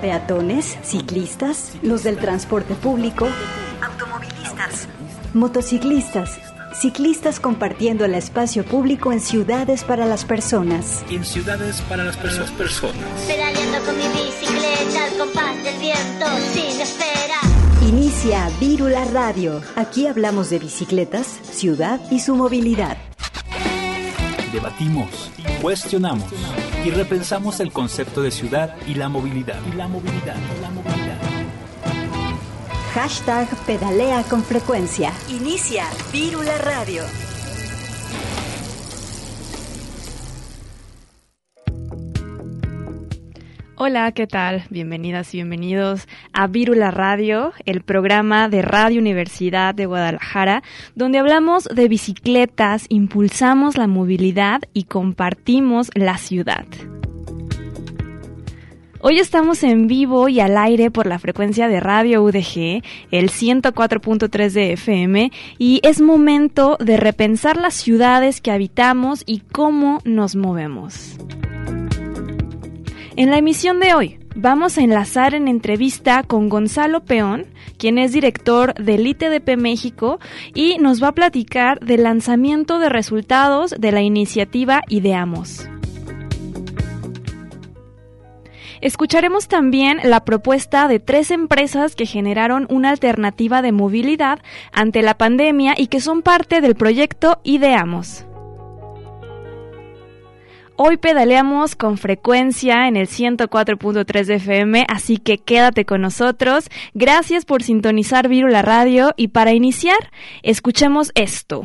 peatones, ciclistas, los del transporte público, automovilistas, motociclistas, ciclistas compartiendo el espacio público en ciudades para las personas. En ciudades para las personas. Pedaleando con mi bicicleta al compás del viento sin espera. Inicia Vírula Radio. Aquí hablamos de bicicletas, ciudad y su movilidad. Debatimos, cuestionamos y repensamos el concepto de ciudad y la movilidad. Y la movilidad, y la movilidad. Hashtag pedalea con frecuencia. Inicia Vírula Radio. Hola, ¿qué tal? Bienvenidas y bienvenidos a Vírula Radio, el programa de Radio Universidad de Guadalajara, donde hablamos de bicicletas, impulsamos la movilidad y compartimos la ciudad. Hoy estamos en vivo y al aire por la frecuencia de Radio UDG, el 104.3 de FM, y es momento de repensar las ciudades que habitamos y cómo nos movemos. En la emisión de hoy vamos a enlazar en entrevista con Gonzalo Peón, quien es director del ITDP México y nos va a platicar del lanzamiento de resultados de la iniciativa Ideamos. Escucharemos también la propuesta de tres empresas que generaron una alternativa de movilidad ante la pandemia y que son parte del proyecto Ideamos. Hoy pedaleamos con frecuencia en el 104.3 de FM, así que quédate con nosotros. Gracias por sintonizar Virula Radio y para iniciar, escuchemos esto.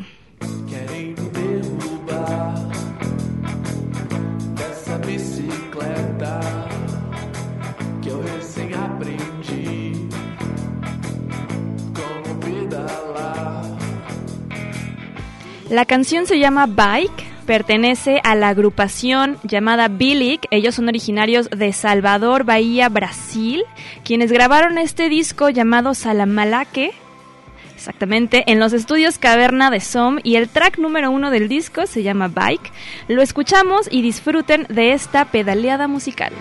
La canción se llama Bike pertenece a la agrupación llamada Bilic. Ellos son originarios de Salvador, Bahía, Brasil, quienes grabaron este disco llamado Salamalaque. Exactamente, en los estudios Caverna de Som y el track número uno del disco se llama Bike. Lo escuchamos y disfruten de esta pedaleada musical.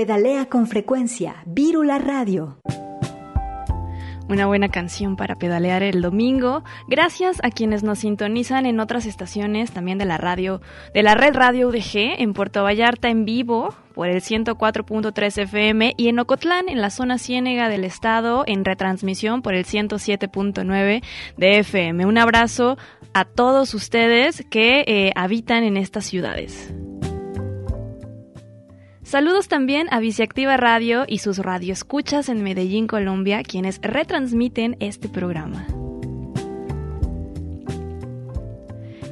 Pedalea con frecuencia, Vírula Radio una buena canción para pedalear el domingo. Gracias a quienes nos sintonizan en otras estaciones también de la radio, de la red radio UDG en Puerto Vallarta en vivo por el 104.3 FM y en Ocotlán, en la zona ciénega del estado, en retransmisión por el 107.9 de FM. Un abrazo a todos ustedes que eh, habitan en estas ciudades. Saludos también a Viciactiva Radio y sus radioescuchas en Medellín, Colombia, quienes retransmiten este programa.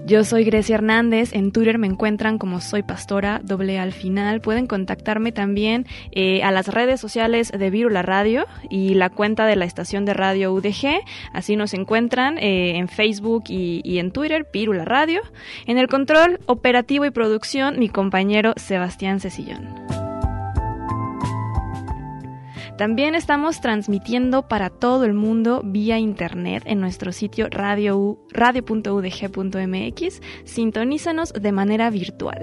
Yo soy Grecia Hernández, en Twitter me encuentran como Soy Pastora, doble al final. Pueden contactarme también eh, a las redes sociales de Virula Radio y la cuenta de la estación de radio UDG. Así nos encuentran eh, en Facebook y, y, en Twitter, Virula Radio. En el control operativo y producción, mi compañero Sebastián Cecillón. También estamos transmitiendo para todo el mundo vía internet en nuestro sitio radio.udg.mx. Sintonízanos de manera virtual.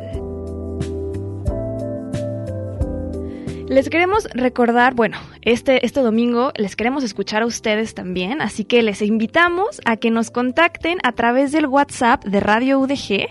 Les queremos recordar, bueno, este, este domingo les queremos escuchar a ustedes también, así que les invitamos a que nos contacten a través del WhatsApp de Radio UDG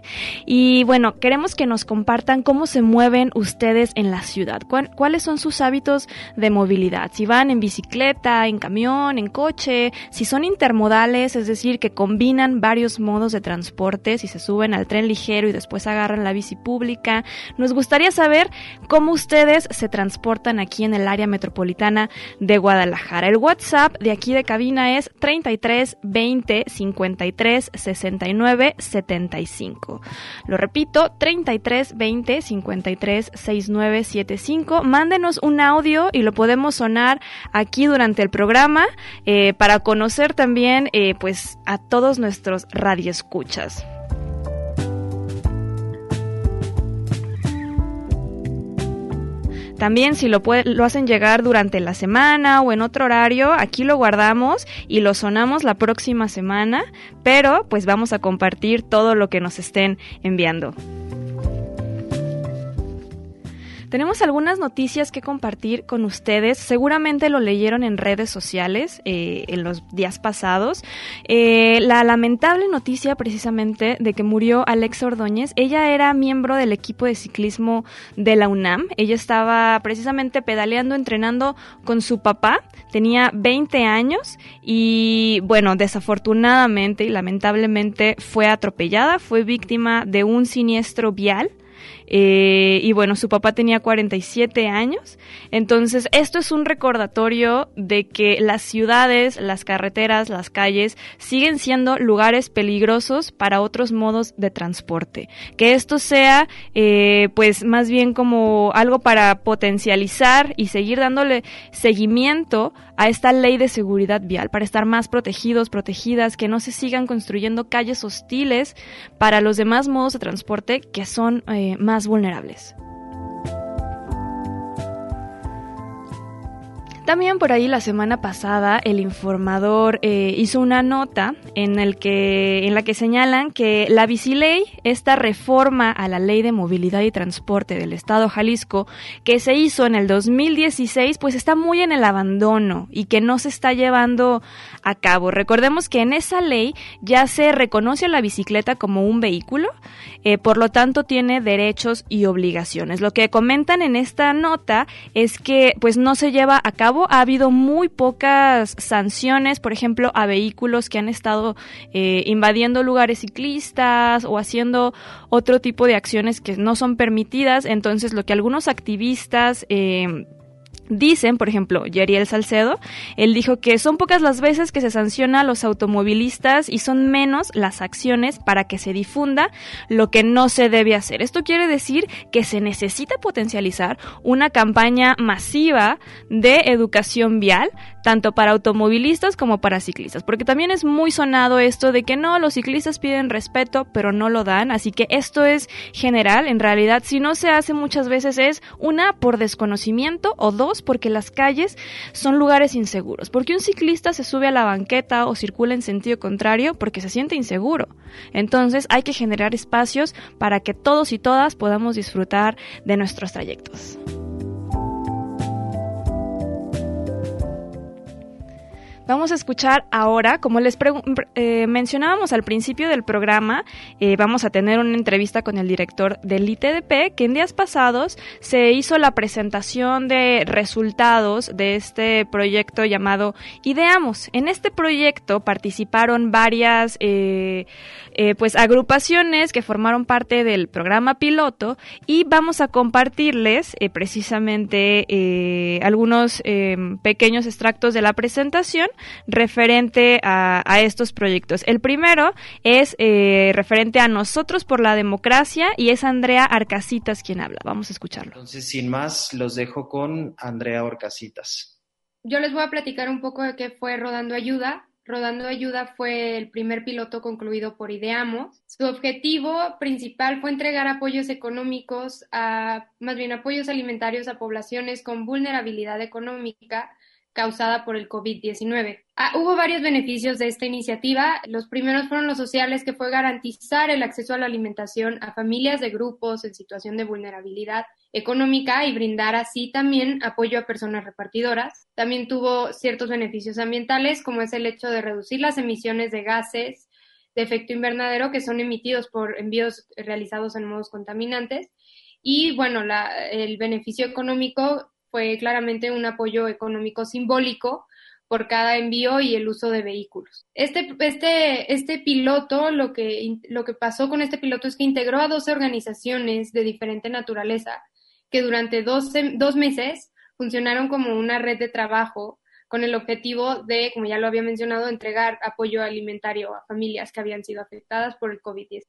y bueno, queremos que nos compartan cómo se mueven ustedes en la ciudad, cuáles son sus hábitos de movilidad, si van en bicicleta, en camión, en coche, si son intermodales, es decir, que combinan varios modos de transporte, si se suben al tren ligero y después agarran la bici pública. Nos gustaría saber cómo ustedes se transportan aquí en el área metropolitana de Guadalajara. El WhatsApp de aquí de cabina es 33 20 53 69 75. Lo repito, 33 20 53 69 75. Mándenos un audio y lo podemos sonar aquí durante el programa eh, para conocer también eh, pues a todos nuestros radioescuchas. También si lo, lo hacen llegar durante la semana o en otro horario, aquí lo guardamos y lo sonamos la próxima semana, pero pues vamos a compartir todo lo que nos estén enviando. Tenemos algunas noticias que compartir con ustedes. Seguramente lo leyeron en redes sociales eh, en los días pasados. Eh, la lamentable noticia precisamente de que murió Alexa Ordóñez. Ella era miembro del equipo de ciclismo de la UNAM. Ella estaba precisamente pedaleando, entrenando con su papá. Tenía 20 años y bueno, desafortunadamente y lamentablemente fue atropellada, fue víctima de un siniestro vial. Eh, y bueno, su papá tenía 47 años. Entonces, esto es un recordatorio de que las ciudades, las carreteras, las calles siguen siendo lugares peligrosos para otros modos de transporte. Que esto sea, eh, pues, más bien como algo para potencializar y seguir dándole seguimiento a esta ley de seguridad vial, para estar más protegidos, protegidas, que no se sigan construyendo calles hostiles para los demás modos de transporte que son eh, más vulnerables. También por ahí la semana pasada el informador eh, hizo una nota en, el que, en la que señalan que la Biciley, esta reforma a la Ley de Movilidad y Transporte del Estado Jalisco, que se hizo en el 2016, pues está muy en el abandono y que no se está llevando a cabo. Recordemos que en esa ley ya se reconoce a la bicicleta como un vehículo, eh, por lo tanto tiene derechos y obligaciones. Lo que comentan en esta nota es que pues no se lleva a cabo ha habido muy pocas sanciones, por ejemplo, a vehículos que han estado eh, invadiendo lugares ciclistas o haciendo otro tipo de acciones que no son permitidas. Entonces, lo que algunos activistas eh, Dicen, por ejemplo, Yeriel Salcedo, él dijo que son pocas las veces que se sanciona a los automovilistas y son menos las acciones para que se difunda lo que no se debe hacer. Esto quiere decir que se necesita potencializar una campaña masiva de educación vial, tanto para automovilistas como para ciclistas, porque también es muy sonado esto de que no, los ciclistas piden respeto, pero no lo dan, así que esto es general, en realidad, si no se hace muchas veces es una por desconocimiento o dos porque las calles son lugares inseguros. Porque un ciclista se sube a la banqueta o circula en sentido contrario porque se siente inseguro. Entonces hay que generar espacios para que todos y todas podamos disfrutar de nuestros trayectos. Vamos a escuchar ahora, como les eh, mencionábamos al principio del programa, eh, vamos a tener una entrevista con el director del ITDP, que en días pasados se hizo la presentación de resultados de este proyecto llamado Ideamos. En este proyecto participaron varias eh, pues agrupaciones que formaron parte del programa piloto y vamos a compartirles precisamente algunos pequeños extractos de la presentación referente a, estos proyectos. El primero es eh, referente a Nosotros por la Democracia y es Andrea Arcasitas quien habla. Vamos a escucharlo. Entonces, sin más, los dejo con Andrea Arcasitas. Yo les voy a platicar un poco de qué fue Rodando Ayuda. Rodando Ayuda fue el primer piloto concluido por Ideamos. Su objetivo principal fue entregar apoyos económicos, a, más bien apoyos alimentarios a poblaciones con vulnerabilidad económica causada por el COVID-19. Ah, hubo varios beneficios de esta iniciativa. Los primeros fueron los sociales, que fue garantizar el acceso a la alimentación a familias de grupos en situación de vulnerabilidad económica y brindar así también apoyo a personas repartidoras. También tuvo ciertos beneficios ambientales, como es el hecho de reducir las emisiones de gases de efecto invernadero que son emitidos por envíos realizados en modos contaminantes. Y bueno, el beneficio económico fue claramente un apoyo económico simbólico por cada envío y el uso de vehículos. Este, este, este piloto, lo que, lo que pasó con este piloto es que integró a 12 organizaciones de diferente naturaleza que durante dos, dos meses funcionaron como una red de trabajo con el objetivo de, como ya lo había mencionado, entregar apoyo alimentario a familias que habían sido afectadas por el COVID-19.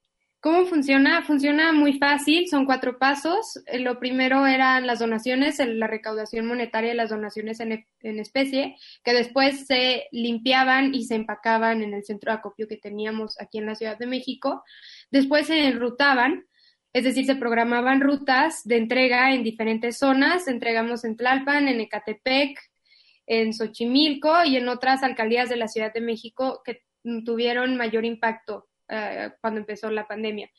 ¿Cómo funciona? Funciona muy fácil, son cuatro pasos. Eh, lo primero eran las donaciones, la recaudación monetaria de las donaciones en, especie, que después se limpiaban y se empacaban en el centro de acopio que teníamos aquí en la Ciudad de México. Después se enrutaban, es decir, se programaban rutas de entrega en diferentes zonas. Entregamos en Tlalpan, en Ecatepec, en Xochimilco y en otras alcaldías de la Ciudad de México que tuvieron mayor impacto eh, cuando empezó la pandemia.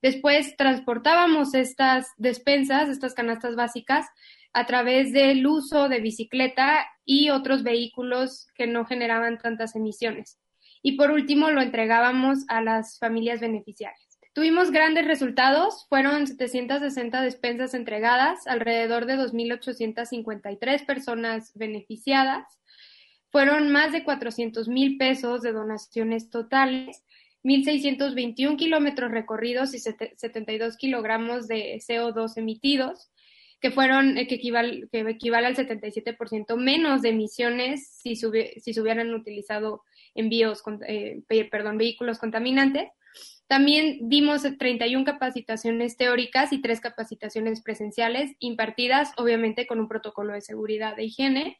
Después transportábamos estas despensas, estas canastas básicas, a través del uso de bicicleta y otros vehículos que no generaban tantas emisiones. Y por último, lo entregábamos a las familias beneficiarias. Tuvimos grandes resultados, fueron 760 despensas entregadas, alrededor de 2.853 personas beneficiadas, fueron más de 400 mil pesos de donaciones totales 1.621 kilómetros recorridos y 72 kilogramos de CO2 emitidos, que fueron, eh, que, equivale, que equivale al 77% menos de emisiones si, si se hubieran utilizado envíos, eh, perdón, vehículos contaminantes. También dimos 31 capacitaciones teóricas y tres capacitaciones presenciales impartidas, obviamente, con un protocolo de seguridad de higiene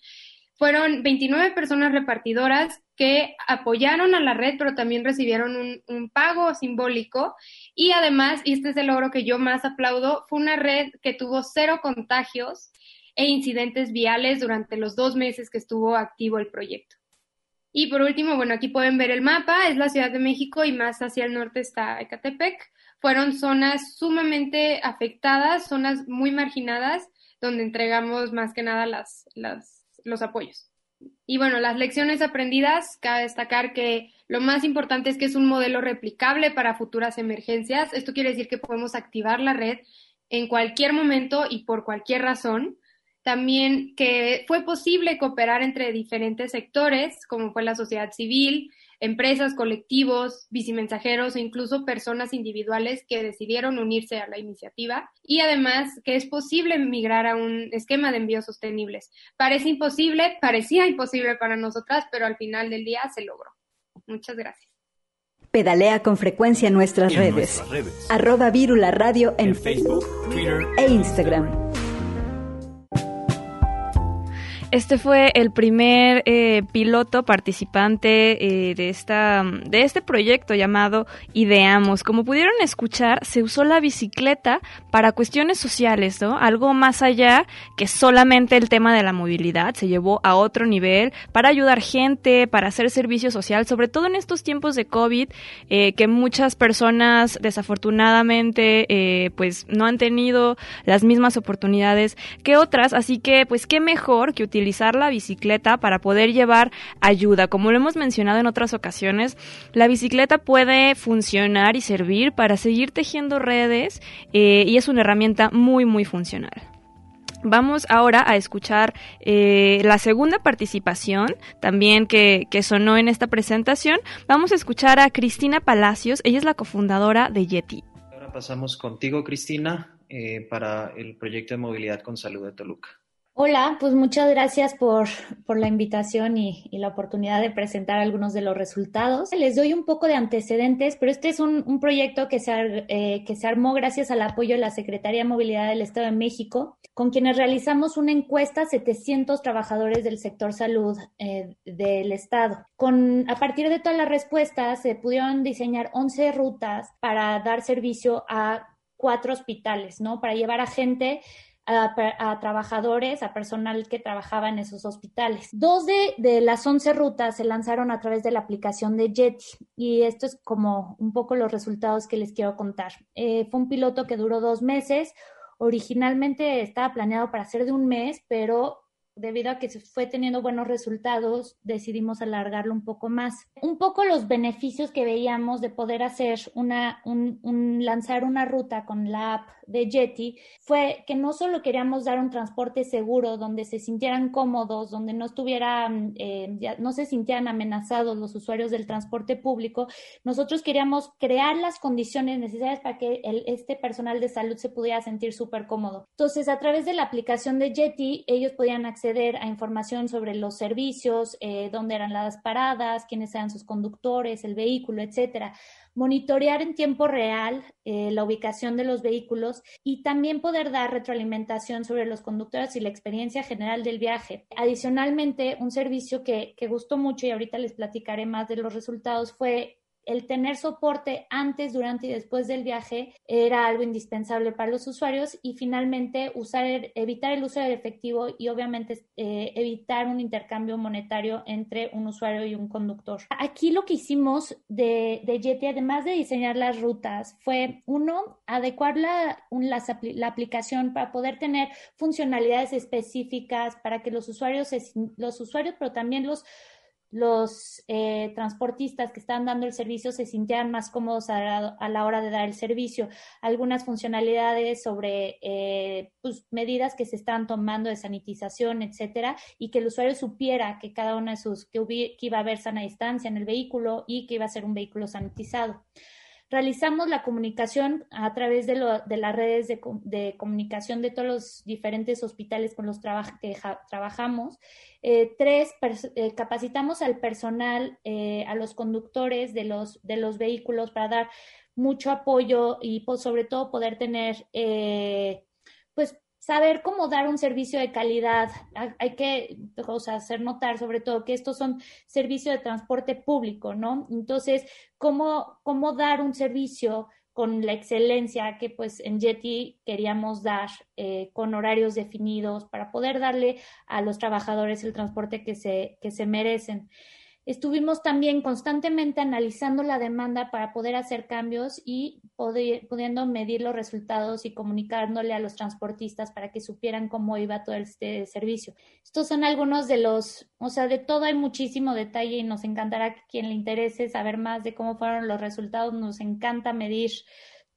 fueron 29 personas repartidoras que apoyaron a la red, pero también recibieron un, pago simbólico. Y además, y este es el logro que yo más aplaudo, fue una red que tuvo cero contagios e incidentes viales durante los dos meses que estuvo activo el proyecto. Y por último, bueno, aquí pueden ver el mapa, es la Ciudad de México y más hacia el norte está Ecatepec. Fueron zonas sumamente afectadas, zonas muy marginadas, donde entregamos más que nada las, las los apoyos. Y bueno, las lecciones aprendidas, cabe destacar que lo más importante es que es un modelo replicable para futuras emergencias. Esto quiere decir que podemos activar la red en cualquier momento y por cualquier razón. También que fue posible cooperar entre diferentes sectores, como fue la sociedad civil, empresas, colectivos, bicimensajeros e incluso personas individuales que decidieron unirse a la iniciativa y además que es posible migrar a un esquema de envíos sostenibles. Parece imposible, parecía imposible para nosotras, pero al final del día se logró. Muchas gracias. Pedalea con frecuencia en nuestras, redes. Arroba Virula Radio en, Facebook, Twitter e Instagram. Este fue el primer eh, piloto participante eh, de, esta, de este proyecto llamado Ideamos. Como pudieron escuchar, se usó la bicicleta para cuestiones sociales, ¿no? Algo más allá que solamente el tema de la movilidad. Se llevó a otro nivel para ayudar gente, para hacer servicio social, sobre todo en estos tiempos de COVID, eh, que muchas personas desafortunadamente pues no han tenido las mismas oportunidades que otras. Así que, pues, qué mejor que utilizar utilizar la bicicleta para poder llevar ayuda. Como lo hemos mencionado en otras ocasiones, la bicicleta puede funcionar y servir para seguir tejiendo redes eh, y es una herramienta muy, muy funcional. Vamos ahora a escuchar eh, la segunda participación, también que, sonó en esta presentación. Vamos a escuchar a Cristina Palacios, ella es la cofundadora de Yeti. Ahora pasamos contigo, Cristina, eh, para el proyecto de movilidad con salud de Toluca. Hola, pues muchas gracias por, por la invitación y, la oportunidad de presentar algunos de los resultados. Les doy un poco de antecedentes, pero este es un, un proyecto que se, eh, que se armó gracias al apoyo de la Secretaría de Movilidad del Estado de México, con quienes realizamos una encuesta a 700 trabajadores del sector salud eh, del Estado. Con, a partir de todas las respuestas se pudieron diseñar 11 rutas para dar servicio a cuatro hospitales, ¿no? Para llevar a gente a, trabajadores, a personal que trabajaba en esos hospitales. Dos de, las once rutas se lanzaron a través de la aplicación de Jetty y esto es como un poco los resultados que les quiero contar. Eh, fue un piloto que duró dos meses. Originalmente estaba planeado para ser de un mes, pero debido a que se fue teniendo buenos resultados, decidimos alargarlo un poco más. Un poco los beneficios que veíamos de poder hacer una, un, un, lanzar una ruta con la app de Jetty fue que no solo queríamos dar un transporte seguro donde se sintieran cómodos, donde no estuvieran, eh, ya, no se sintieran amenazados los usuarios del transporte público, nosotros queríamos crear las condiciones necesarias para que el, este personal de salud se pudiera sentir súper cómodo. Entonces, a través de la aplicación de Jetty, ellos podían acceder a información sobre los servicios, eh, dónde eran las paradas, quiénes eran sus conductores, el vehículo, etcétera monitorear en tiempo real eh, la ubicación de los vehículos y también poder dar retroalimentación sobre los conductores y la experiencia general del viaje. Adicionalmente, un servicio que, que gustó mucho y ahorita les platicaré más de los resultados fue el tener soporte antes, durante y después del viaje era algo indispensable para los usuarios y finalmente usar, evitar el uso del efectivo y obviamente eh, evitar un intercambio monetario entre un usuario y un conductor. Aquí lo que hicimos de, de Yeti, además de diseñar las rutas, fue uno, adecuar la, la, la aplicación para poder tener funcionalidades específicas para que los usuarios, los usuarios, pero también los los eh, transportistas que están dando el servicio se sintieran más cómodos a la, a la hora de dar el servicio. Algunas funcionalidades sobre eh, pues, medidas que se están tomando de sanitización, etcétera, y que el usuario supiera que cada una de sus, que, que iba a haber sana distancia en el vehículo y que iba a ser un vehículo sanitizado. Realizamos la comunicación a través de, lo, de las redes de, comunicación de todos los diferentes hospitales con los traba que trabajamos. Eh, tres, eh, capacitamos al personal, eh, a los conductores de los, de los vehículos para dar mucho apoyo y pues, sobre todo poder tener pues saber cómo dar un servicio de calidad. Hay que o sea, hacer notar sobre todo que estos son servicios de transporte público, ¿no? Entonces, ¿cómo, cómo dar un servicio con la excelencia que pues en Jetty queríamos dar eh, con horarios definidos para poder darle a los trabajadores el transporte que se, que se merecen. Estuvimos también constantemente analizando la demanda para poder hacer cambios y pudiendo medir los resultados y comunicándole a los transportistas para que supieran cómo iba todo este servicio. Estos son algunos de los, o sea, de todo hay muchísimo detalle y nos encantará que quien le interese saber más de cómo fueron los resultados. Nos encanta medir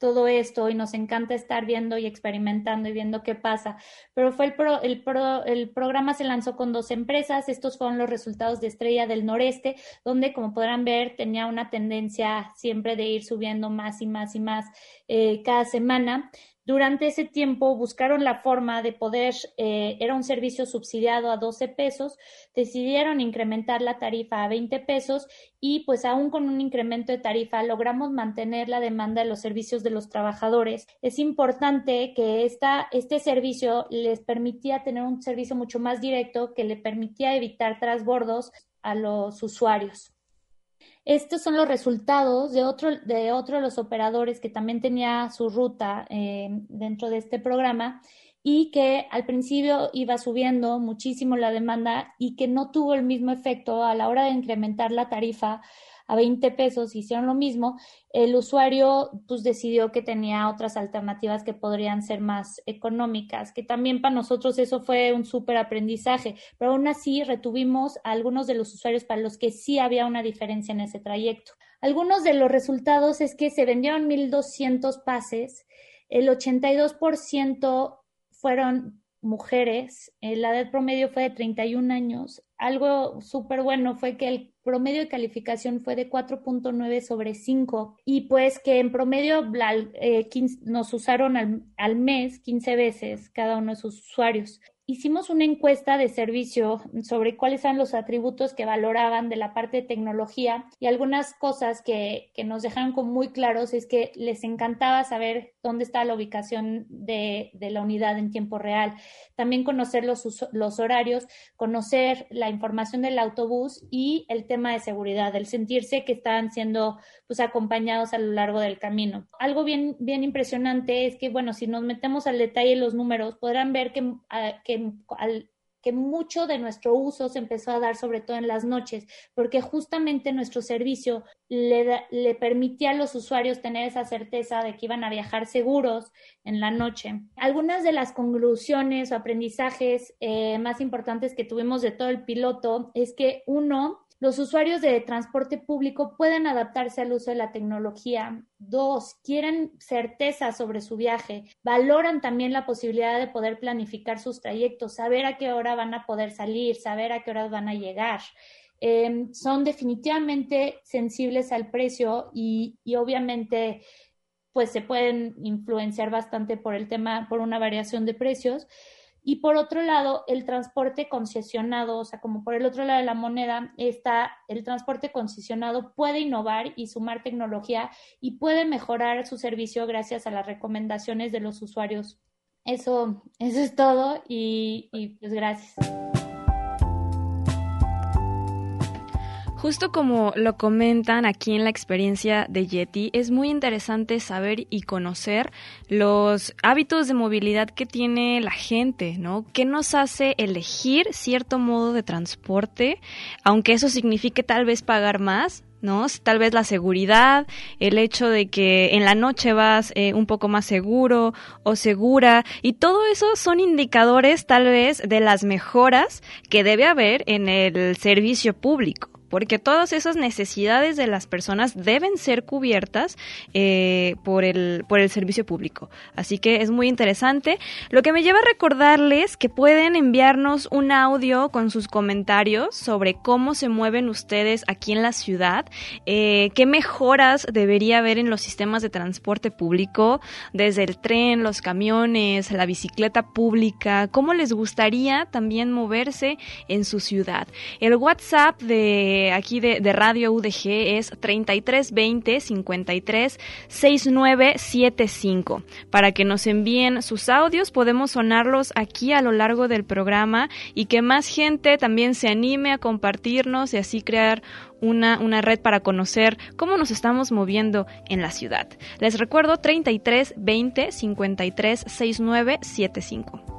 todo esto y nos encanta estar viendo y experimentando y viendo qué pasa. Pero fue el, pro, el, pro, el programa se lanzó con dos empresas. Estos fueron los resultados de Estrella del Noreste, donde, como podrán ver, tenía una tendencia siempre de ir subiendo más y más y más eh, cada semana. Durante ese tiempo buscaron la forma de poder, eh, era un servicio subsidiado a 12 pesos, decidieron incrementar la tarifa a 20 pesos y pues aún con un incremento de tarifa logramos mantener la demanda de los servicios de los trabajadores. Es importante que esta, este servicio les permitía tener un servicio mucho más directo que le permitía evitar trasbordos a los usuarios. Estos son los resultados de otro, de otro de los operadores que también tenía su ruta eh, dentro de este programa y que al principio iba subiendo muchísimo la demanda y que no tuvo el mismo efecto a la hora de incrementar la tarifa a 20 pesos, hicieron lo mismo, el usuario pues decidió que tenía otras alternativas que podrían ser más económicas, que también para nosotros eso fue un súper aprendizaje, pero aún así retuvimos a algunos de los usuarios para los que sí había una diferencia en ese trayecto. Algunos de los resultados es que se vendieron 1.200 pases, el 82% fueron mujeres, la edad promedio fue de 31 años. Algo súper bueno fue que el promedio de calificación fue de 4.9 sobre 5 y pues que en promedio eh, nos usaron al, al mes 15 veces cada uno de sus usuarios hicimos una encuesta de servicio sobre cuáles eran los atributos que valoraban de la parte de tecnología y algunas cosas que, que nos dejaron como muy claros es que les encantaba saber dónde está la ubicación de, de la unidad en tiempo real, también conocer los, los horarios, conocer la información del autobús y el tema de seguridad, el sentirse que estaban siendo pues acompañados a lo largo del camino. Algo bien, bien impresionante es que, bueno, si nos metemos al detalle los números, podrán ver que, ah, que, mucho de nuestro uso se empezó a dar sobre todo en las noches, porque justamente nuestro servicio le, le, permitía a los usuarios tener esa certeza de que iban a viajar seguros en la noche. Algunas de las conclusiones o aprendizajes eh, más importantes que tuvimos de todo el piloto es que uno, los usuarios de transporte público pueden adaptarse al uso de la tecnología. Dos, quieren certeza sobre su viaje. Valoran también la posibilidad de poder planificar sus trayectos, saber a qué hora van a poder salir, saber a qué horas van a llegar. Em, son definitivamente sensibles al precio y, y obviamente pues se pueden influenciar bastante por el tema, por una variación de precios. Y por otro lado, el transporte concesionado, o sea, como por el otro lado de la moneda, está el transporte concesionado puede innovar y sumar tecnología y puede mejorar su servicio gracias a las recomendaciones de los usuarios. Eso, eso es todo y, y pues gracias. Justo como lo comentan aquí en la experiencia de Yeti, es muy interesante saber y conocer los hábitos de movilidad que tiene la gente, ¿no? ¿Qué nos hace elegir cierto modo de transporte, aunque eso signifique tal vez pagar más? ¿no? Tal vez la seguridad, el hecho de que en la noche vas eh, un poco más seguro o segura, y todo eso son indicadores tal vez de las mejoras que debe haber en el servicio público porque todas esas necesidades de las personas deben ser cubiertas eh, por, el, por el servicio público. Así que es muy interesante. Lo que me lleva a recordarles que pueden enviarnos un audio con sus comentarios sobre cómo se mueven ustedes aquí en la ciudad, eh, qué mejoras debería haber en los sistemas de transporte público, desde el tren, los camiones, la bicicleta pública, cómo les gustaría también moverse en su ciudad. El WhatsApp de aquí de, Radio UDG es 3320 53 6975. Para que nos envíen sus audios, podemos sonarlos aquí a lo largo del programa y que más gente también se anime a compartirnos y así crear una, una, red para conocer cómo nos estamos moviendo en la ciudad. Les recuerdo 33 20 53 69 75.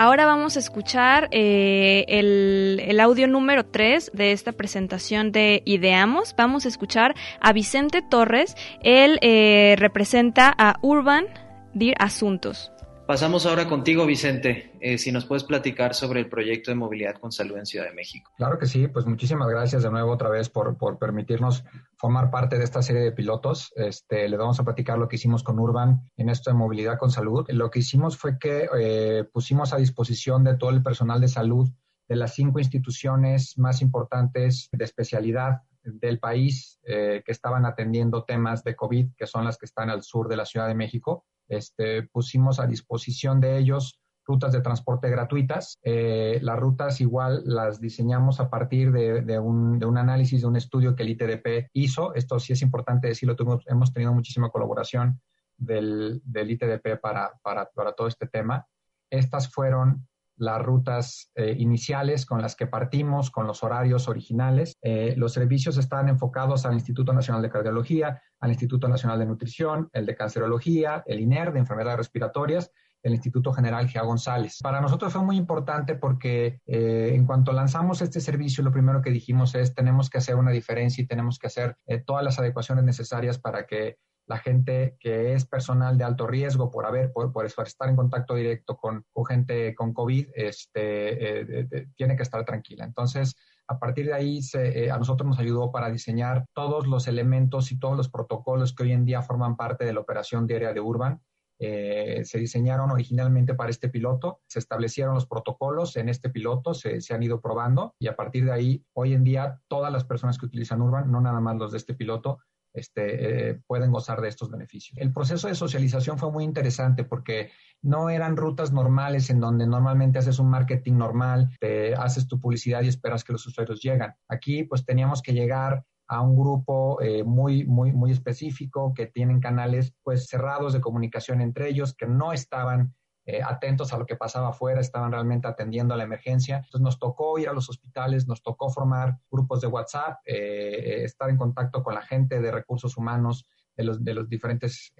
Ahora vamos a escuchar eh, el, audio número 3 de esta presentación de Ideamos. Vamos a escuchar a Vicente Torres. Él eh, representa a Urban Dir Asuntos. Pasamos ahora contigo, Vicente. Eh, si nos puedes platicar sobre el proyecto de movilidad con salud en Ciudad de México. Claro que sí, pues muchísimas gracias de nuevo otra vez por, por permitirnos formar parte de esta serie de pilotos. Este, le vamos a platicar lo que hicimos con Urban en esto de movilidad con salud. Lo que hicimos fue que eh, pusimos a disposición de todo el personal de salud de las cinco instituciones más importantes de especialidad del país eh, que estaban atendiendo temas de COVID, que son las que están al sur de la Ciudad de México este, pusimos a disposición de ellos rutas de transporte gratuitas. Eh, las rutas igual las diseñamos a partir de, un, análisis, de un estudio que el ITDP hizo. Esto sí es importante decirlo, hemos tenido muchísima colaboración del, ITDP para, para, todo este tema. Estas fueron las rutas eh, iniciales con las que partimos, con los horarios originales. Eh, los servicios están enfocados al Instituto Nacional de Cardiología, al Instituto Nacional de Nutrición, el de Cancerología, el INER de Enfermedades Respiratorias del Instituto General Gea González. Para nosotros fue muy importante porque eh, en cuanto lanzamos este servicio, lo primero que dijimos es tenemos que hacer una diferencia y tenemos que hacer todas las adecuaciones necesarias para que la gente que es personal de alto riesgo por haber, por, por estar en contacto directo con, gente con COVID, este, eh, tiene que estar tranquila. Entonces, a partir de ahí, se, a nosotros nos ayudó para diseñar todos los elementos y todos los protocolos que hoy en día forman parte de la operación diaria de Urban eh, se diseñaron originalmente para este piloto, se establecieron los protocolos en este piloto, se, han ido probando y a partir de ahí, hoy en día, todas las personas que utilizan Urban, no nada más los de este piloto, este, eh, pueden gozar de estos beneficios. El proceso de socialización fue muy interesante porque no eran rutas normales en donde normalmente haces un marketing normal, te haces tu publicidad y esperas que los usuarios lleguen. Aquí pues teníamos que llegar a un grupo eh, muy, muy, muy específico que tienen canales pues cerrados de comunicación entre ellos, que no estaban eh, atentos a lo que pasaba afuera, estaban realmente atendiendo a la emergencia. Entonces nos tocó ir a los hospitales, nos tocó formar grupos de WhatsApp, eh, estar en contacto con la gente de recursos humanos de los, de los diferentes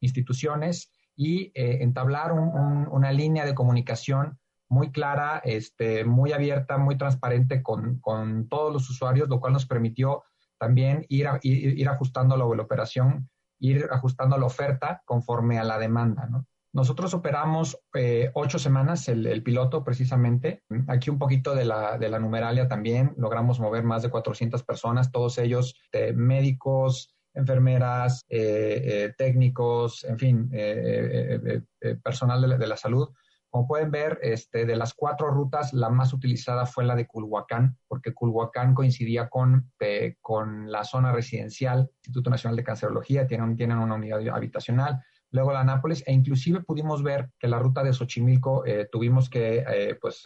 instituciones y entablar una línea de comunicación muy clara, este, muy abierta, muy transparente con, con, todos los usuarios, lo cual nos permitió también ir, ir, ajustando la, operación, ir ajustando la oferta conforme a la demanda, ¿no? Nosotros operamos eh, ocho semanas el, piloto precisamente. Aquí un poquito de la, de la numeralia también. Logramos mover más de 400 personas, todos ellos eh, médicos, enfermeras, eh, técnicos, en fin, personal de la salud como pueden ver, este, de las cuatro rutas, la más utilizada fue la de Culhuacán, porque Culhuacán coincidía con, con la zona residencial, Instituto Nacional de Cancerología, tienen, tienen una unidad habitacional, luego la Nápoles, e inclusive pudimos ver que la ruta de Xochimilco eh, tuvimos que eh, pues,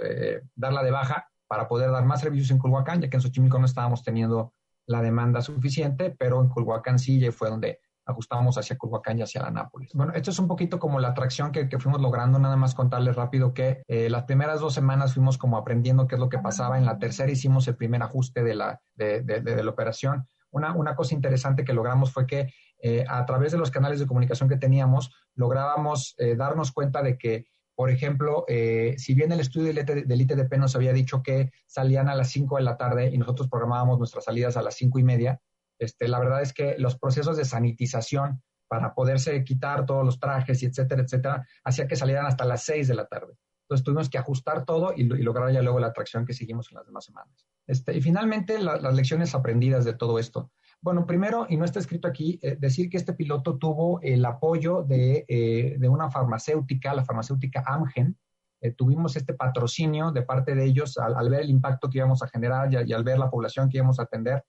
darla de baja para poder dar más servicios en Culhuacán, ya que en Xochimilco no estábamos teniendo la demanda suficiente, pero en Culhuacán sí fue donde ajustábamos hacia Culhuacán y hacia la Nápoles. Bueno, esto es un poquito como la atracción que, fuimos logrando, nada más contarles rápido que eh, las primeras dos semanas fuimos como aprendiendo qué es lo que pasaba, en la tercera hicimos el primer ajuste de la, de, la operación. Una, una, cosa interesante que logramos fue que eh, a través de los canales de comunicación que teníamos, lográbamos eh, darnos cuenta de que por ejemplo, si bien el estudio del ITDP nos había dicho que salían a las 5 de la tarde y nosotros programábamos nuestras salidas a las 5 y media, este, la verdad es que los procesos de sanitización para poderse quitar todos los trajes y etcétera, etcétera, hacía que salieran hasta las 6 de la tarde. Entonces tuvimos que ajustar todo y, lograr ya luego la atracción que seguimos en las demás semanas. Este, y finalmente, las lecciones aprendidas de todo esto. Bueno, primero, y no está escrito aquí, eh, decir que este piloto tuvo el apoyo de, eh, de una farmacéutica, la farmacéutica Amgen. Eh, tuvimos este patrocinio de parte de ellos al, ver el impacto que íbamos a generar y, y, al ver la población que íbamos a atender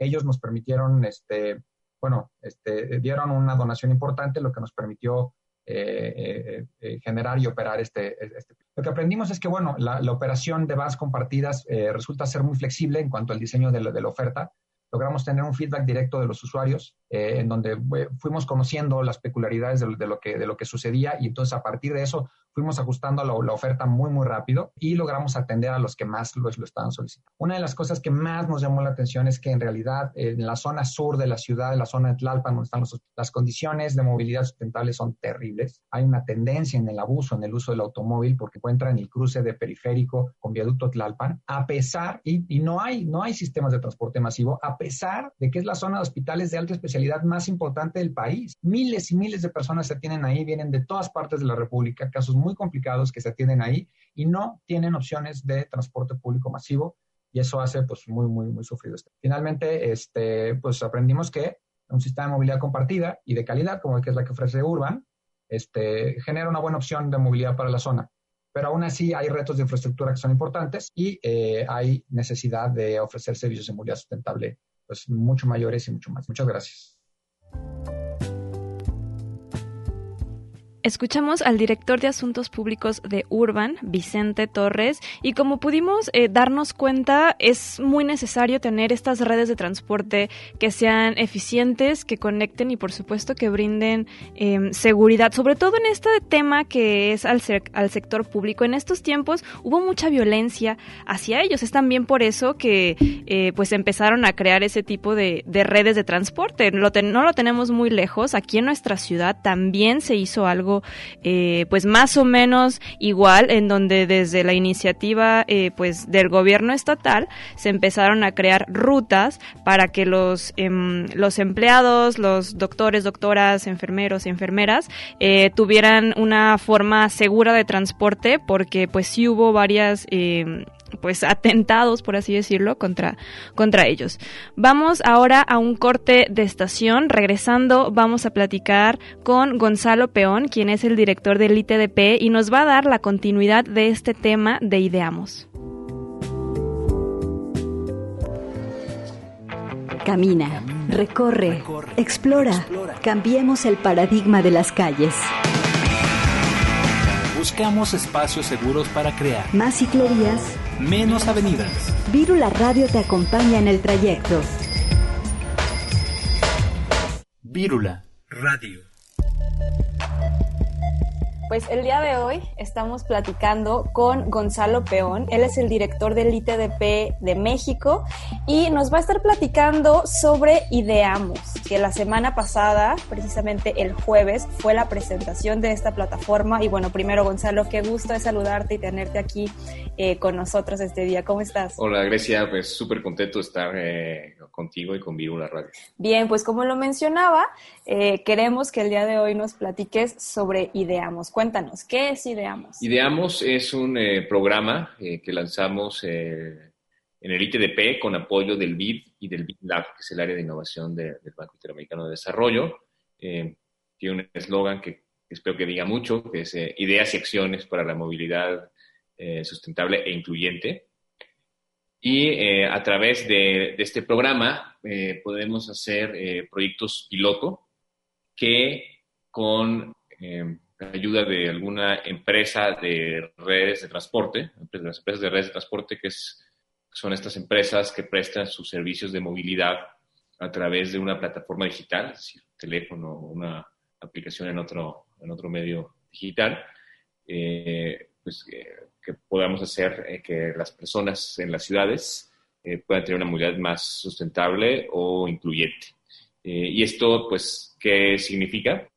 ellos nos permitieron, este, bueno, este, dieron una donación importante, lo que nos permitió eh, eh, eh, generar y operar este, este, Lo que aprendimos es que, bueno, la, operación de bases compartidas resulta ser muy flexible en cuanto al diseño de, de la oferta. Logramos tener un feedback directo de los usuarios, en donde fuimos conociendo las peculiaridades de, lo que, de lo que sucedía y entonces a partir de eso fuimos ajustando la, oferta muy, muy rápido y logramos atender a los que más lo, lo, estaban solicitando. Una de las cosas que más nos llamó la atención es que en realidad en la zona sur de la ciudad, en la zona de Tlalpan, donde están las condiciones de movilidad sustentable son terribles. Hay una tendencia en el abuso, en el uso del automóvil, porque encuentran el cruce de periférico con viaducto Tlalpan, a pesar, y, y no, hay, no hay sistemas de transporte masivo, a pesar de que es la zona de hospitales de alta especialidad más importante del país. Miles y miles de personas se tienen ahí, vienen de todas partes de la República, casos muy complicados que se atienden ahí y no tienen opciones de transporte público masivo y eso hace pues muy, muy, muy sufrido. Finalmente, este, pues aprendimos que un sistema de movilidad compartida y de calidad, como el que es la que ofrece Urban, este, genera una buena opción de movilidad para la zona. Pero aún así hay retos de infraestructura que son importantes y eh, hay necesidad de ofrecer servicios de movilidad sustentable pues mucho mayores y mucho más. Muchas gracias. Escuchamos al director de Asuntos Públicos de Urban, Vicente Torres, y como pudimos eh, darnos cuenta, es muy necesario tener estas redes de transporte que sean eficientes, que conecten y por supuesto que brinden em, seguridad, sobre todo en este tema que es al, sector público. En estos tiempos hubo mucha violencia hacia ellos. Es también por eso que eh, pues empezaron a crear ese tipo de, redes de transporte. no lo tenemos muy lejos. Aquí en nuestra ciudad también se hizo algo eh, pues más o menos igual en donde desde la iniciativa eh, pues del gobierno estatal se empezaron a crear rutas para que los, em, los empleados, los doctores, doctoras, enfermeros enfermeras eh, tuvieran una forma segura de transporte porque pues sí hubo varias em, pues atentados, por así decirlo, contra, contra ellos. Vamos ahora a un corte de estación. Regresando, vamos a platicar con Gonzalo Peón, quien es el director del ITDP, y nos va a dar la continuidad de este tema de Ideamos. Camina, recorre, explora, cambiemos el paradigma de las calles. Buscamos espacios seguros para crear Más ciclovías, menos avenidas. Vírula Radio te acompaña en el trayecto. Vírula Radio. Pues el día de hoy estamos platicando con Gonzalo Peón. Él es el director del ITDP de México y nos va a estar platicando sobre Ideamos, que la semana pasada, precisamente el jueves, fue la presentación de esta plataforma. Y bueno, primero Gonzalo, qué gusto de saludarte y tenerte aquí eh, con nosotros este día. ¿Cómo estás? Hola Grecia, pues súper contento de estar eh, contigo y con Vírula Radio. Bien, pues como lo mencionaba, eh, queremos que el día de hoy nos platiques sobre Ideamos. Cuéntanos, ¿qué es Ideamos? Ideamos es un eh, programa que lanzamos en el ITDP con apoyo del BID y del BID Lab, que es el área de innovación de- del Banco Interamericano de Desarrollo. Eh, tiene un eslogan que espero que diga mucho, que es eh, Ideas y acciones para la movilidad eh, sustentable e incluyente. Y eh, a través de, de este programa eh, podemos hacer eh, proyectos piloto que con eh, la ayuda de alguna empresa de redes de transporte, las empresas de redes de transporte que es, son estas empresas que prestan sus servicios de movilidad a través de una plataforma digital, es decir, teléfono una aplicación en otro, en otro medio digital, eh, pues eh, que podamos hacer eh, que las personas en las ciudades eh, puedan tener una movilidad más sustentable o incluyente. Eh, y esto, pues, ¿qué significa?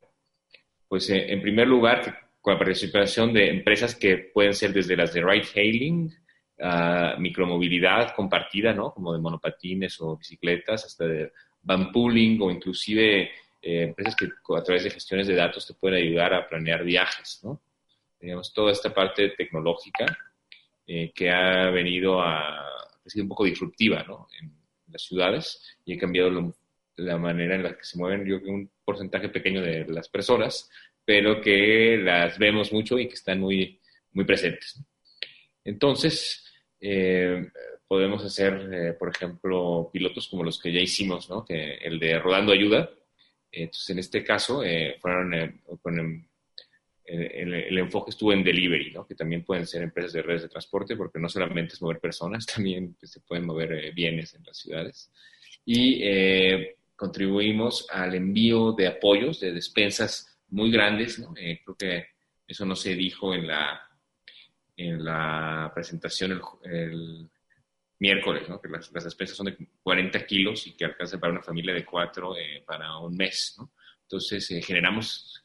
Pues, en primer lugar, con la participación de empresas que pueden ser desde las de ride hailing, a micromovilidad compartida, ¿no? Como de monopatines o bicicletas, hasta de van pooling o inclusive empresas que a través de gestiones de datos te pueden ayudar a planear viajes, ¿no? Digamos, toda esta parte tecnológica eh, que ha venido a, ha sido un poco disruptiva, ¿no? En las ciudades y ha cambiado la manera en la que se mueven, yo creo que un porcentaje pequeño de las personas, pero que las vemos mucho y que están muy, muy presentes. Entonces, eh, podemos hacer, eh, por ejemplo, pilotos como los que ya hicimos, ¿no? Que el de Rodando Ayuda. Entonces, en este caso, fueron con el, el- enfoque estuvo en delivery, ¿no? Que también pueden ser empresas de redes de transporte, porque no solamente es mover personas, también pues, se pueden mover eh, bienes en las ciudades. Y eh, contribuimos al envío de apoyos, de despensas muy grandes, ¿no? Eh, creo que eso no se dijo en la, en la presentación el, el miércoles, ¿no? que las, las despensas son de 40 kilos y que alcanzan para una familia de cuatro eh, para un mes. ¿no? Entonces, eh, generamos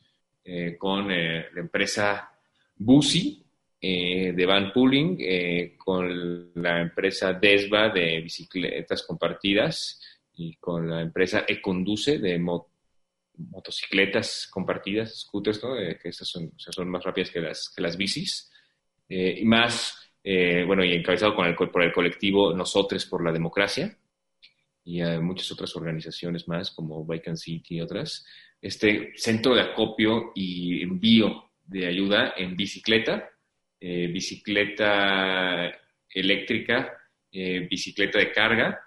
eh, con eh, la empresa Busi eh, de van pooling, eh, con la empresa Desva de bicicletas compartidas y con la empresa Econduce de mo- motocicletas compartidas, scooters, ¿no? Eh, que estas son, o sea, son más rápidas que las, que las bicis. Y más, bueno, y encabezado con el, por el colectivo Nosotros por la Democracia y muchas otras organizaciones más como Bike and City y otras. Este centro de acopio y envío de ayuda en bicicleta, eh, bicicleta eléctrica, eh, bicicleta de carga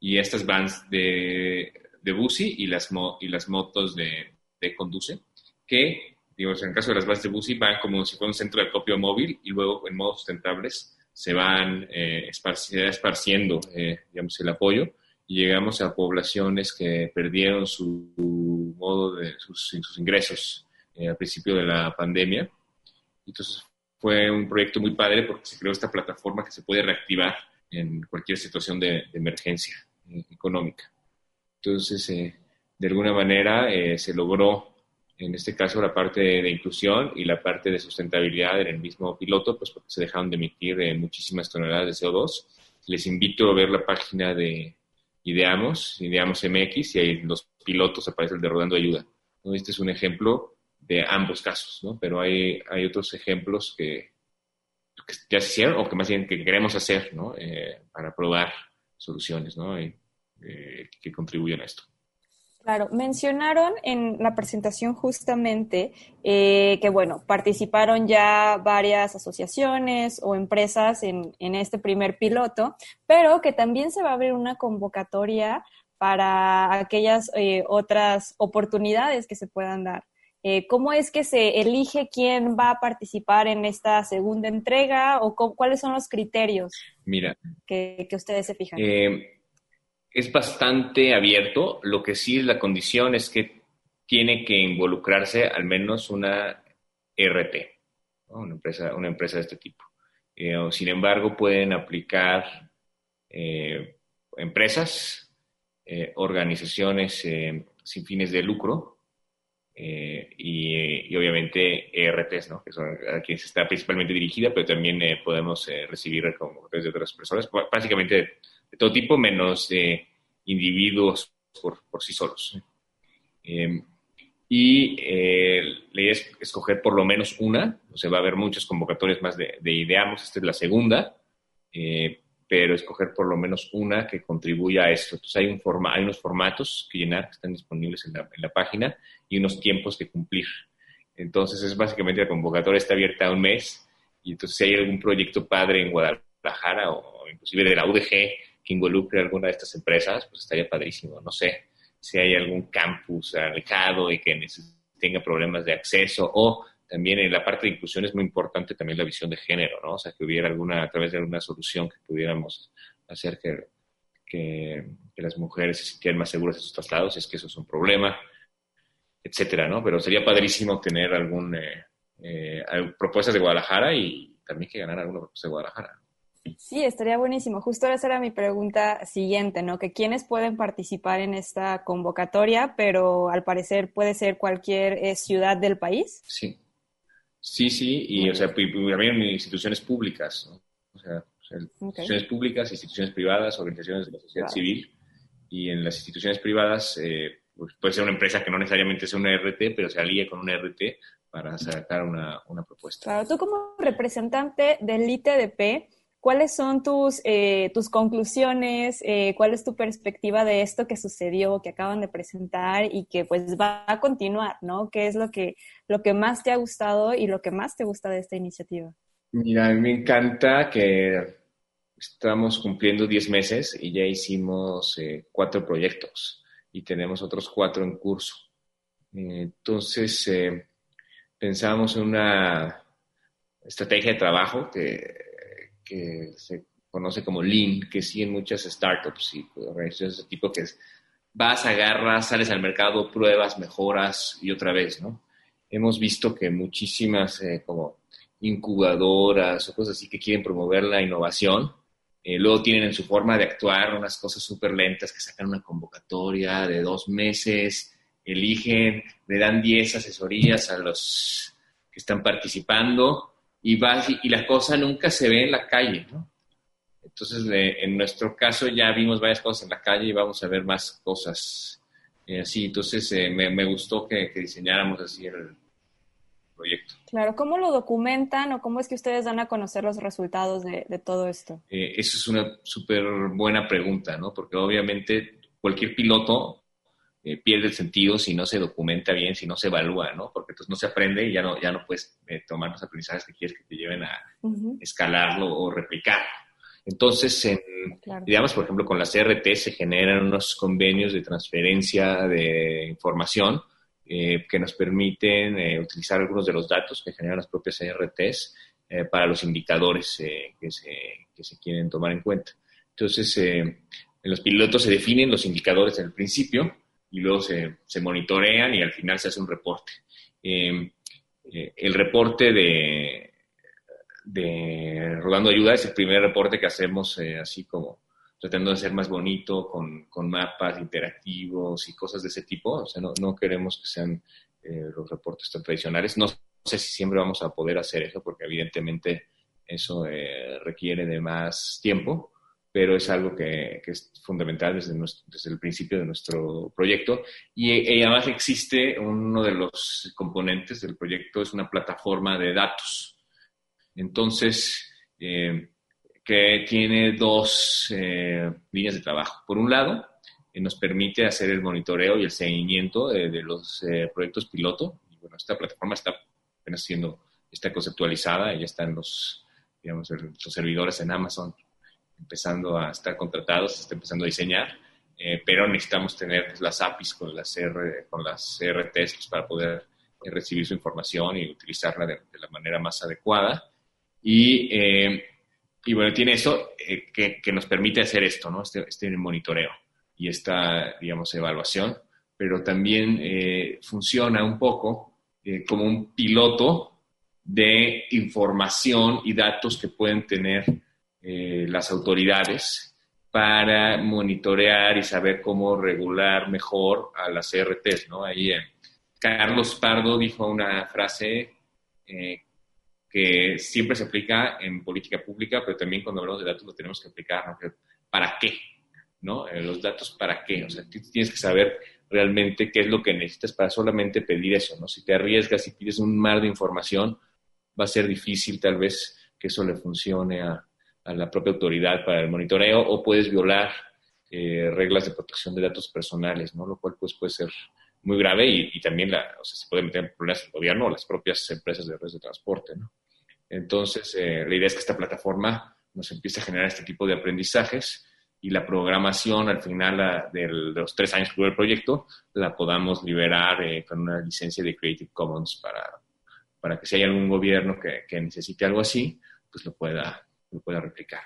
y estas vans de, de Busi y las, mo- y las motos de, de Conduce, que, digamos, en el caso de las vans de Busi van como si fuera un centro de acopio móvil y luego en modos sustentables se van eh, esparci- esparciendo, eh, digamos, el apoyo llegamos a poblaciones que perdieron su modo de sus, sus ingresos eh, al principio de la pandemia. Entonces fue un proyecto muy padre porque se creó esta plataforma que se puede reactivar en cualquier situación de, de emergencia eh, económica. Entonces, eh, de alguna manera eh, se logró en este caso la parte de, inclusión y la parte de sustentabilidad en el mismo piloto, pues porque se dejaron de emitir eh, muchísimas toneladas de CO2. Les invito a ver la página de Ideamos, Ideamos MX, y ahí los pilotos aparece el de Rodando Ayuda. Este es un ejemplo de ambos casos, ¿no? pero hay, hay otros ejemplos que, ya se hicieron o que más bien que queremos hacer ¿no? Eh, para probar soluciones ¿no? Eh, que contribuyan a esto. Claro, mencionaron en la presentación justamente eh, que, bueno, participaron ya varias asociaciones o empresas en, este primer piloto, pero que también se va a abrir una convocatoria para aquellas eh, otras oportunidades que se puedan dar. Eh, ¿Cómo es que se elige quién va a participar en esta segunda entrega o cuáles son los criterios Mira, que, que ustedes se fijan? Es bastante abierto. Lo que sí es la condición es que tiene que involucrarse al menos una RT, una, empresa, una empresa de este tipo. Eh, sin embargo, pueden aplicar eh, empresas, eh, organizaciones sin fines de lucro y, obviamente ERTs, que son a quienes está principalmente dirigida, pero también podemos recibir convocatorias de otras personas, básicamente de todo tipo, menos de individuos por, por sí solos. Em, y eh, la idea es escoger por lo menos una, o sea, va a haber muchas convocatorias más de, Ideamos, esta es la segunda, eh, pero escoger por lo menos una que contribuya a esto. Entonces hay, un forma, hay unos formatos que llenar que están disponibles en la, en la página y unos tiempos que cumplir. Entonces es básicamente la convocatoria está abierta un mes y entonces si hay algún proyecto padre en Guadalajara o inclusive de la UDG que involucre alguna de estas empresas, pues estaría padrísimo. No sé si hay algún campus alejado y que tenga problemas de acceso o también en la parte de inclusión es muy importante también la visión de género, ¿no? O sea, que hubiera alguna, a través de alguna solución que pudiéramos hacer que, que, las mujeres se sintieran más seguras en sus traslados, si es que eso es un problema, etcétera, ¿no? Pero sería padrísimo tener algún, eh, eh, propuestas de Guadalajara y también que ganar alguna propuesta de Guadalajara. Sí, estaría buenísimo. Justo esa era mi pregunta siguiente, ¿no? Que quiénes pueden participar en esta convocatoria, pero al parecer puede ser cualquier eh, ciudad del país. Sí, sí, sí, y o sea, también instituciones públicas, ¿no? O sea, instituciones públicas, instituciones privadas, organizaciones de la sociedad civil, y en las instituciones privadas eh, pues puede ser una empresa que no necesariamente sea una RT, pero se alíe con una RT para sacar una, una propuesta. Claro, tú como representante del ITDP, ¿Cuáles son tus, eh, tus conclusiones? Eh, ¿Cuál es tu perspectiva de esto que sucedió, que acaban de presentar y que pues va a continuar, ¿no? ¿Qué es lo que, lo que más te ha gustado y lo que más te gusta de esta iniciativa? Mira, me encanta que estamos cumpliendo 10 meses y ya hicimos eh, cuatro proyectos y tenemos otros cuatro en curso. entonces, pensamos en una estrategia de trabajo que que se conoce como Lean, que sí en muchas startups y organizaciones de ese tipo, que es vas, agarras, sales al mercado, pruebas, mejoras y otra vez, ¿no? Hemos visto que muchísimas eh, como incubadoras o cosas así que quieren promover la innovación, eh, luego tienen en su forma de actuar unas cosas súper lentas que sacan una convocatoria de dos meses, eligen, le dan 10 asesorías a los que están participando y, vas, y, la cosa nunca se ve en la calle, ¿no? Entonces, en nuestro caso ya vimos varias cosas en la calle y vamos a ver más cosas eh, así. Entonces, eh, me, gustó que, diseñáramos así el proyecto. Claro, ¿cómo lo documentan o cómo es que ustedes dan a conocer los resultados de, todo esto? Eh, eso es una súper buena pregunta, ¿no? Porque obviamente cualquier piloto eh, pierde el sentido si no se documenta bien, si no se evalúa, ¿no? Porque entonces no se aprende y ya no, ya no puedes eh, tomar los aprendizajes que quieres que te lleven a escalarlo o replicar. Entonces, digamos, por ejemplo, con las CRT se generan unos convenios de transferencia de información eh, que nos permiten utilizar algunos de los datos que generan las propias CRTs para los indicadores que se, que, se, quieren tomar en cuenta. Entonces, en los pilotos se definen los indicadores en el principio y luego se, se monitorean y al final se hace un reporte. Em, eh, el reporte de, de Rodando Ayuda es el primer reporte que hacemos eh, así como tratando de ser más bonito, con, con, mapas interactivos y cosas de ese tipo. O sea, no, no queremos que sean los reportes tradicionales. No sé si siempre vamos a poder hacer eso, porque evidentemente eso requiere de más tiempo, pero es algo que, es fundamental desde, el principio de nuestro proyecto. Y, además existe uno de los componentes del proyecto, es una plataforma de datos. Entonces, eh, que tiene dos eh, líneas de trabajo. Por un lado, eh, nos permite hacer el monitoreo y el seguimiento de, los proyectos piloto. Y bueno, esta plataforma está apenas siendo, está conceptualizada ya están los, digamos, los servidores en Amazon empezando a estar contratados, se está empezando a diseñar, eh, pero necesitamos tener pues, las APIs con las, R, con las RTs pues, para poder eh, recibir su información y utilizarla de, la manera más adecuada. Y, eh, y bueno, tiene eso que, que, nos permite hacer esto, ¿no? Este, este monitoreo y esta, digamos, evaluación, pero también funciona un poco como un piloto de información y datos que pueden tener eh, las autoridades para monitorear y saber cómo regular mejor a las CRTs, ¿no? Ahí eh, Carlos Pardo dijo una frase eh, que siempre se aplica en política pública, pero también cuando hablamos de datos lo tenemos que aplicar, ¿no? ¿Para qué? ¿No? los datos, ¿para qué? O sea, tienes que saber realmente qué es lo que necesitas para solamente pedir eso, ¿no? Si te arriesgas y pides un mar de información, va a ser difícil tal vez que eso le funcione a, a la propia autoridad para el monitoreo o puedes violar eh, reglas de protección de datos personales, ¿no? Lo cual pues, puede ser muy grave y, también la, o se puede meter en problemas el gobierno o las propias empresas de redes de transporte, ¿no? Entonces, eh, la idea es que esta plataforma nos empiece a generar este tipo de aprendizajes y la programación al final de los tres años que dura el proyecto la podamos liberar eh, con una licencia de Creative Commons para, para que si hay algún gobierno que necesite algo así, pues lo pueda, lo pueda replicar.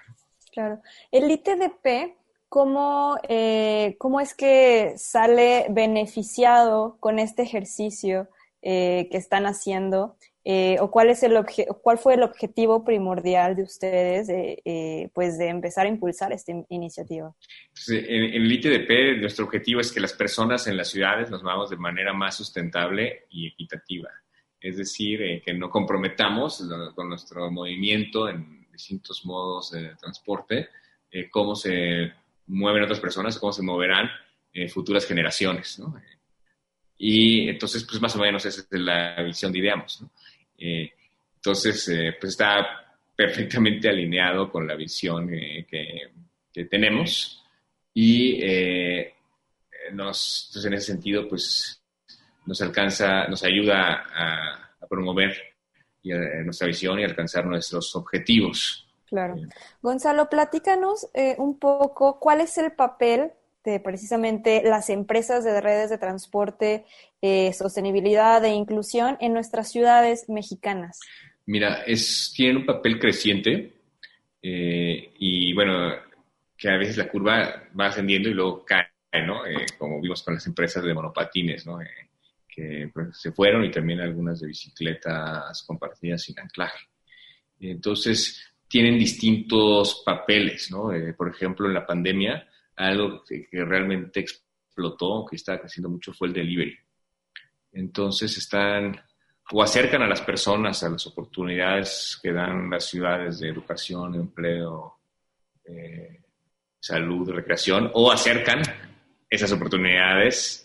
Claro. El ITDP, ¿cómo, eh, ¿cómo es que sale beneficiado con este ejercicio eh, que están haciendo? Eh, ¿O cuál, es el cuál fue el objetivo primordial de ustedes de, pues de empezar a impulsar esta iniciativa? Pues, en, en, el ITDP, nuestro objetivo es que las personas en las ciudades nos movamos de manera más sustentable y equitativa. Es decir, que no comprometamos con nuestro movimiento en distintos modos de transporte, eh, cómo se mueven otras personas, cómo se moverán eh, futuras generaciones. ¿no? y entonces, pues más o menos esa es la visión de Ideamos. Eh, entonces, pues está perfectamente alineado con la visión que, tenemos y nos, entonces en ese sentido, pues nos alcanza, nos ayuda a promover y nuestra visión y alcanzar nuestros objetivos. Claro. Gonzalo, platícanos eh, un poco cuál es el papel de precisamente las empresas de redes de transporte, eh, sostenibilidad e inclusión en nuestras ciudades mexicanas. Mira, es, tiene un papel creciente eh, y bueno, que a veces la curva va ascendiendo y luego cae, ¿no? como vimos con las empresas de monopatines, ¿no? Que pues, se fueron y también algunas de bicicletas compartidas sin anclaje. Entonces, tienen distintos papeles, ¿no? Eh, por ejemplo, en la pandemia, algo que, realmente explotó, que está creciendo mucho, fue el delivery. Entonces, están o acercan a las personas a las oportunidades que dan las ciudades de educación, empleo, eh, salud, recreación, o acercan esas oportunidades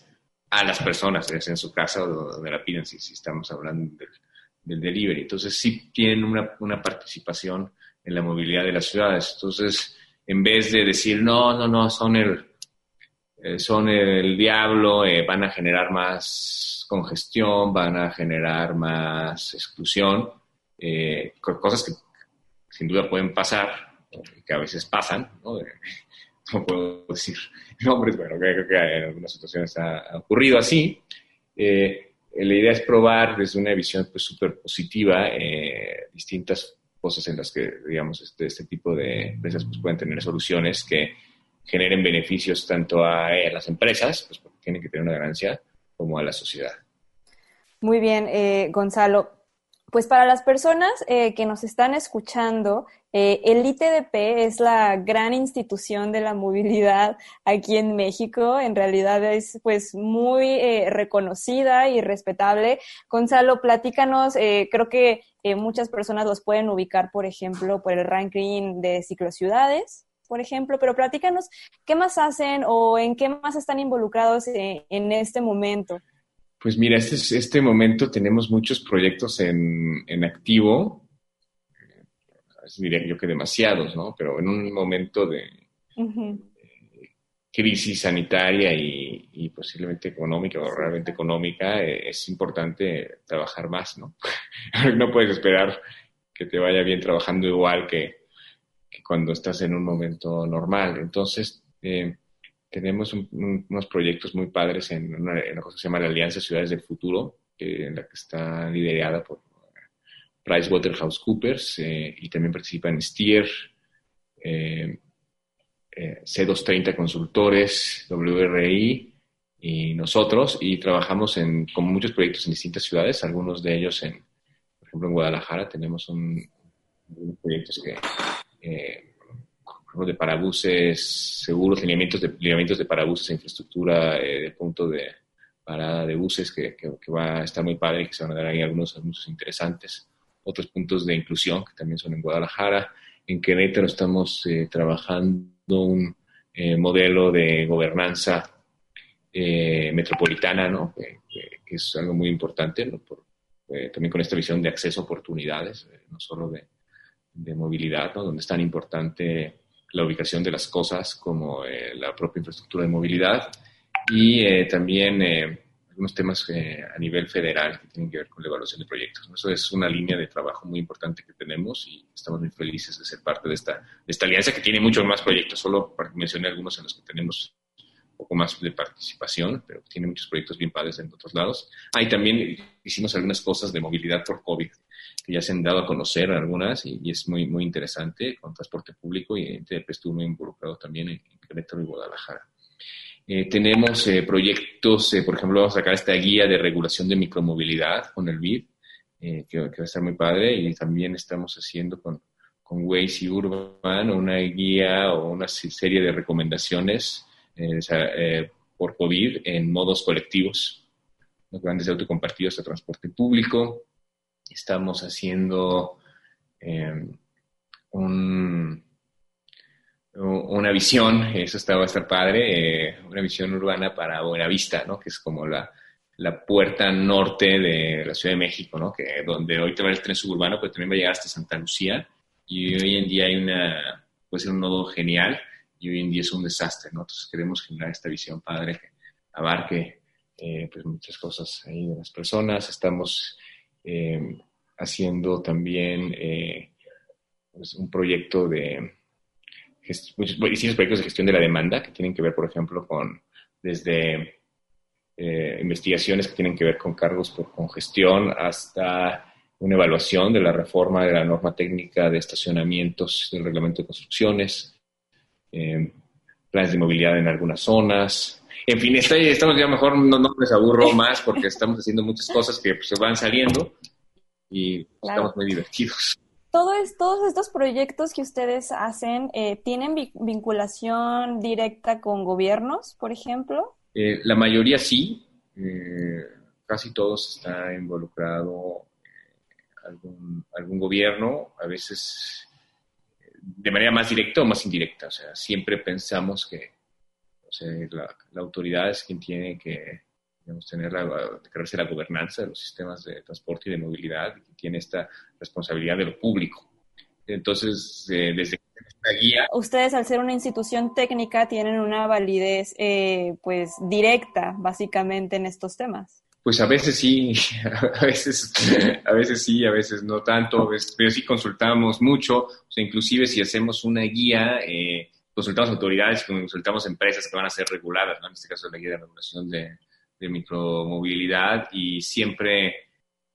a las personas, en su casa o donde la piden, si, estamos hablando del, delivery. Entonces sí tienen una, participación en la movilidad de las ciudades. Entonces, en vez de decir, no, no, no, son el, eh, son el diablo, eh, van a generar más congestión, van a generar más exclusión, eh, cosas que sin duda pueden pasar, que a veces pasan, ¿no? no puedo decir nombres, pero creo que en algunas situaciones ha, ocurrido así. Eh, la idea es probar desde una visión súper pues, positiva eh, distintas cosas en las que, digamos, este, este tipo de empresas pues, pueden tener soluciones que generen beneficios tanto a, eh, las empresas, pues porque tienen que tener una ganancia, como a la sociedad. Muy bien, Gonzalo. Pues para las personas eh, que nos están escuchando, eh, el ITDP es la gran institución de la movilidad aquí en México. En realidad es pues muy eh, reconocida y respetable. Gonzalo, platícanos, creo que muchas personas los pueden ubicar, por ejemplo, por el ranking de ciclociudades por ejemplo, pero platícanos qué más hacen o en qué más están involucrados en este momento. Pues mira, este, este momento tenemos muchos proyectos en, en activo, diría yo que demasiados, ¿no? Pero en un momento de crisis sanitaria y, posiblemente económica o realmente económica, eh, es importante trabajar más, ¿no? no puedes esperar que te vaya bien trabajando igual que, que cuando estás en un momento normal. Entonces, eh, tenemos unos proyectos muy padres en una, cosa que se llama la Alianza Ciudades del Futuro, en la que está liderada por PricewaterhouseCoopers eh, y también participa en Steer, eh, eh, C230 Consultores, WRI y nosotros, y trabajamos en, con muchos proyectos en distintas ciudades, algunos de ellos en, por ejemplo, en Guadalajara tenemos un, proyectos que de parabuses seguros, lineamientos de, lineamientos de parabuses, infraestructura eh, de punto de parada de buses que, va a estar muy padre y que se van a dar ahí algunos anuncios interesantes. Otros puntos de inclusión que también son en Guadalajara. En Querétaro estamos eh, trabajando un eh, modelo de gobernanza metropolitana, ¿no? Que, es algo muy importante, también con esta visión de acceso a oportunidades, no solo de, de movilidad, ¿no? donde es tan importante la ubicación de las cosas como eh, la propia infraestructura de movilidad y eh, también eh, algunos temas a nivel federal que tienen que ver con la evaluación de proyectos. Eso es una línea de trabajo muy importante que tenemos y estamos muy felices de ser parte de esta, de esta alianza que tiene muchos más proyectos, solo para mencionar algunos en los que tenemos un poco más de participación, pero tiene muchos proyectos bien padres en otros lados. Ah, y también hicimos algunas cosas de movilidad por COVID que ya se han dado a conocer algunas y, es muy, muy interesante con transporte público y estuvo muy involucrado también en, Querétaro y Guadalajara. Eh, tenemos eh, proyectos, eh, por ejemplo, vamos a sacar esta guía de regulación de micromovilidad con el BID, que, va a estar muy padre, y también estamos haciendo con, con Waze y Urban una guía o una serie de recomendaciones por COVID en modos colectivos, los grandes autocompartidos a transporte público, estamos haciendo eh, una visión, eso está, va a estar padre, eh, una visión urbana para Buenavista, ¿no? que es como la, puerta norte de la Ciudad de México, ¿no? que donde hoy te va el tren suburbano, pero también va a llegar hasta Santa Lucía, y hoy en día hay una, puede ser un nodo genial, y hoy en día es un desastre, ¿no? Entonces queremos generar esta visión padre que abarque eh, pues muchas cosas ahí de las personas, estamos eh, haciendo también eh, pues, un proyecto de distintos proyectos de gestión de la demanda que tienen que ver, por ejemplo, con desde eh, investigaciones que tienen que ver con cargos por congestión hasta una evaluación de la reforma de la norma técnica de estacionamientos del reglamento de construcciones, planes de movilidad en algunas zonas, en fin, estamos ya mejor, no, no les aburro más porque estamos haciendo muchas cosas que pues, se van saliendo y estamos muy divertidos. Todo todos estos proyectos que ustedes hacen, eh, ¿tienen vinculación directa con gobiernos, por ejemplo? Eh, la mayoría sí, eh, casi todos está involucrado algún, algún gobierno, a veces de manera más directa o más indirecta. O sea, siempre pensamos que o sea, la, autoridad es quien tiene que tener la, la gobernanza de los sistemas de transporte y de movilidad y tiene esta responsabilidad de lo público. Entonces, eh, desde esta guía... Ustedes, al ser una institución técnica, tienen una validez eh, pues directa, básicamente, en estos temas. Pues a veces sí, a veces, a veces sí, a veces no tanto, pero sí consultamos mucho, o sea, inclusive si hacemos una guía, eh, consultamos autoridades, consultamos empresas que van a ser reguladas, en este caso la guía de regulación de, micromovilidad y siempre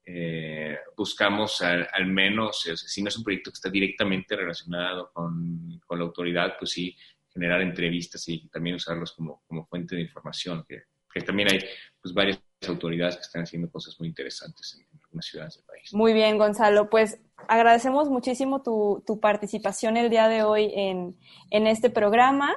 eh, buscamos al, menos, si no es un proyecto que está directamente relacionado con, la autoridad, pues sí, generar entrevistas y también usarlos como, fuente de información, que, también hay pues varias autoridades que están haciendo cosas muy interesantes en, algunas ciudades del país. Muy bien, Gonzalo. Pues agradecemos muchísimo tu, tu participación el día de hoy en, en este programa.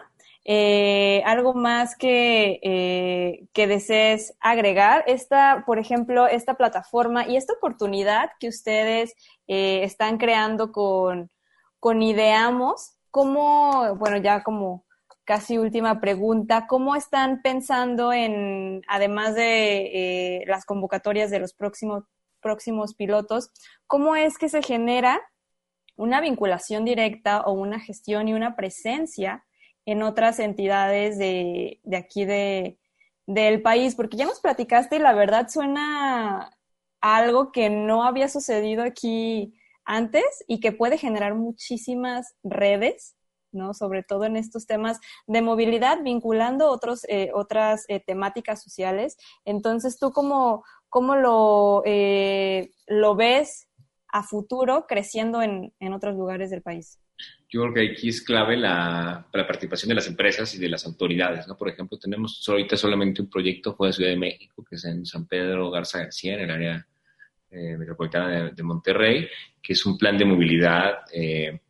Eh, algo más que, eh, que desees agregar. Esta, por ejemplo, esta plataforma y esta oportunidad que ustedes eh, están creando con, con Ideamos, ¿cómo, bueno, ya como casi última pregunta, ¿cómo están pensando en, además de las convocatorias de los próximos, próximos pilotos, cómo es que se genera una vinculación directa o una gestión y una presencia en otras entidades de, de aquí de, del país, porque ya nos platicaste y la verdad suena algo que no había sucedido aquí antes y que puede generar muchísimas redes, ¿no? Sobre todo en estos temas de movilidad, vinculando otros, eh, otras eh, temáticas sociales. Entonces, ¿tú cómo, cómo lo, eh, lo ves a futuro creciendo en, en otros lugares del país? yo creo que aquí es clave la, la, participación de las empresas y de las autoridades. Por ejemplo, tenemos ahorita solamente un proyecto fue en Ciudad de México, que es en San Pedro Garza García, en el área eh, metropolitana de, Monterrey, que es un plan de movilidad eh,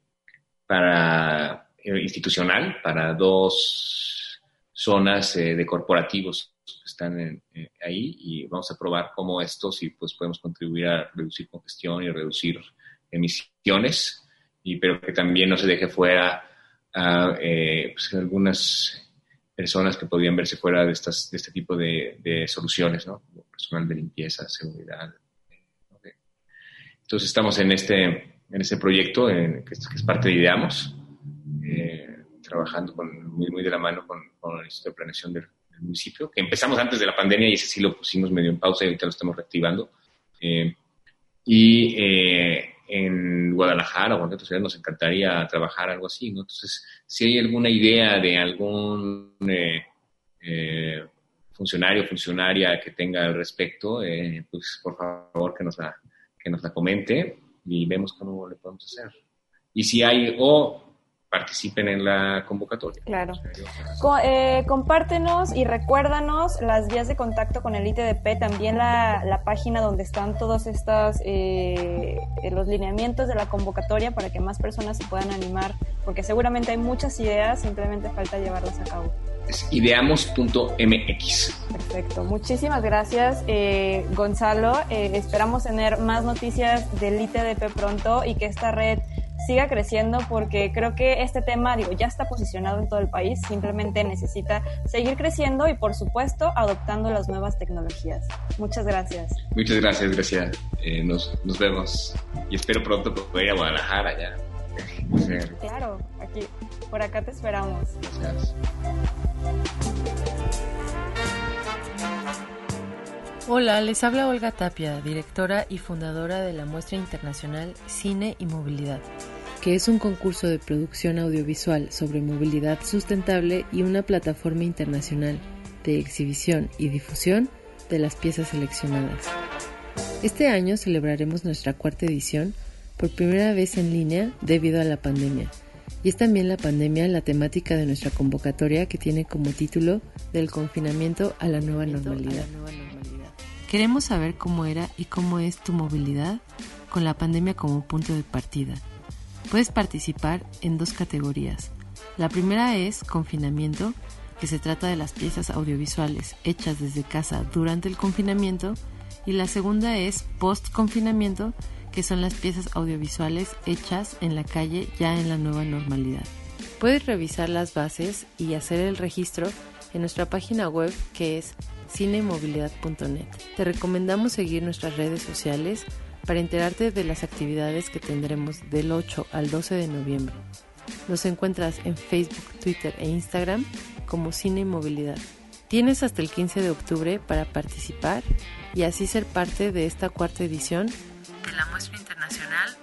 para, institucional para dos zonas de corporativos que están ahí y vamos a probar cómo estos y pues podemos contribuir a reducir congestión y reducir emisiones y, pero que también no se deje fuera a eh, pues, algunas personas que podrían verse fuera de, estas, de este tipo de, de soluciones, ¿no? Como personal de limpieza, seguridad. Entonces estamos en este, en este proyecto en, que, es, parte de Ideamos, eh, trabajando con, muy, muy de la mano con, con el Instituto de Planeación del, del, municipio, que empezamos antes de la pandemia y ese sí lo pusimos medio en pausa y ahorita lo estamos reactivando. Eh, y eh, en Guadalajara o en otras ciudades nos encantaría trabajar algo así, ¿no? Entonces, si hay alguna idea de algún eh, eh, funcionario funcionaria que tenga al respecto, eh, pues por favor que nos, la, que nos la comente y vemos cómo le podemos hacer. Y si hay, o participen en la convocatoria. Claro. eh, compártenos y recuérdanos las vías de contacto con el ITDP, también la, la página donde están todos estos, eh, los lineamientos de la convocatoria para que más personas se puedan animar, porque seguramente hay muchas ideas, simplemente falta llevarlas a cabo. Es ideamos.mx. Perfecto, muchísimas gracias eh, Gonzalo, eh, esperamos tener más noticias del ITDP pronto y que esta red siga creciendo porque creo que este tema, digo, ya está posicionado en todo el país, simplemente necesita seguir creciendo y por supuesto adoptando las nuevas tecnologías. Muchas gracias. Muchas gracias, Grecia. Eh, nos, nos, vemos y espero pronto poder ir a Guadalajara ya. claro, aquí, por acá te esperamos. Gracias. Hola, les habla Olga Tapia, directora y fundadora de la muestra internacional Cine y Movilidad, que es un concurso de producción audiovisual sobre movilidad sustentable y una plataforma internacional de exhibición y difusión de las piezas seleccionadas. Este año celebraremos nuestra cuarta edición por primera vez en línea debido a la pandemia. Y es también la pandemia la temática de nuestra convocatoria que tiene como título Del confinamiento a la nueva normalidad. Queremos saber cómo era y cómo es tu movilidad con la pandemia como punto de partida. Puedes participar en dos categorías. La primera es confinamiento, que se trata de las piezas audiovisuales hechas desde casa durante el confinamiento, y la segunda es post-confinamiento, que son las piezas audiovisuales hechas en la calle ya en la nueva normalidad. Puedes revisar las bases y hacer el registro en nuestra página web que es cinemovilidad.net. Te recomendamos seguir nuestras redes sociales para enterarte de las actividades que tendremos del 8 al 12 de noviembre. Nos encuentras en Facebook, Twitter e Instagram como Cine Movilidad. Tienes hasta el 15 de octubre para participar y así ser parte de esta cuarta edición de la muestra internacional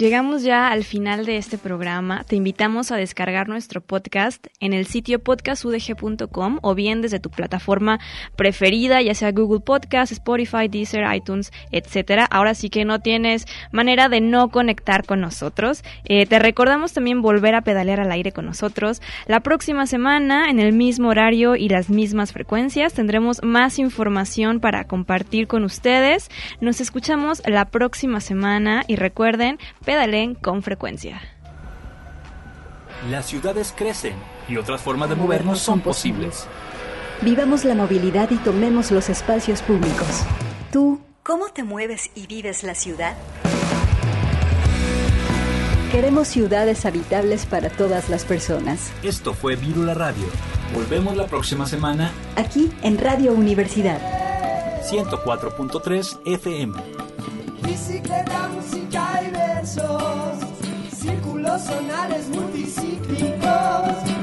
Llegamos ya al final de este programa. Te invitamos a descargar nuestro podcast en el sitio podcastudg.com o bien desde tu plataforma preferida, ya sea Google Podcast, Spotify, Deezer, iTunes, etcétera. Ahora sí que no tienes manera de no conectar con nosotros. Eh, te recordamos también volver a pedalear al aire con nosotros. La próxima semana, en el mismo horario y las mismas frecuencias, tendremos más información para compartir con ustedes. Nos escuchamos la próxima semana y recuerden, pedalen con frecuencia. Las ciudades crecen y otras formas de movernos son posibles. Vivamos la movilidad y tomemos los espacios públicos. ¿Tú cómo te mueves y vives la ciudad? Queremos ciudades habitables para todas las personas. Esto fue Virula Radio. Volvemos la próxima semana aquí en Radio Universidad 104.3 FM. Bicicleta, música círculos sonares multicíclicos.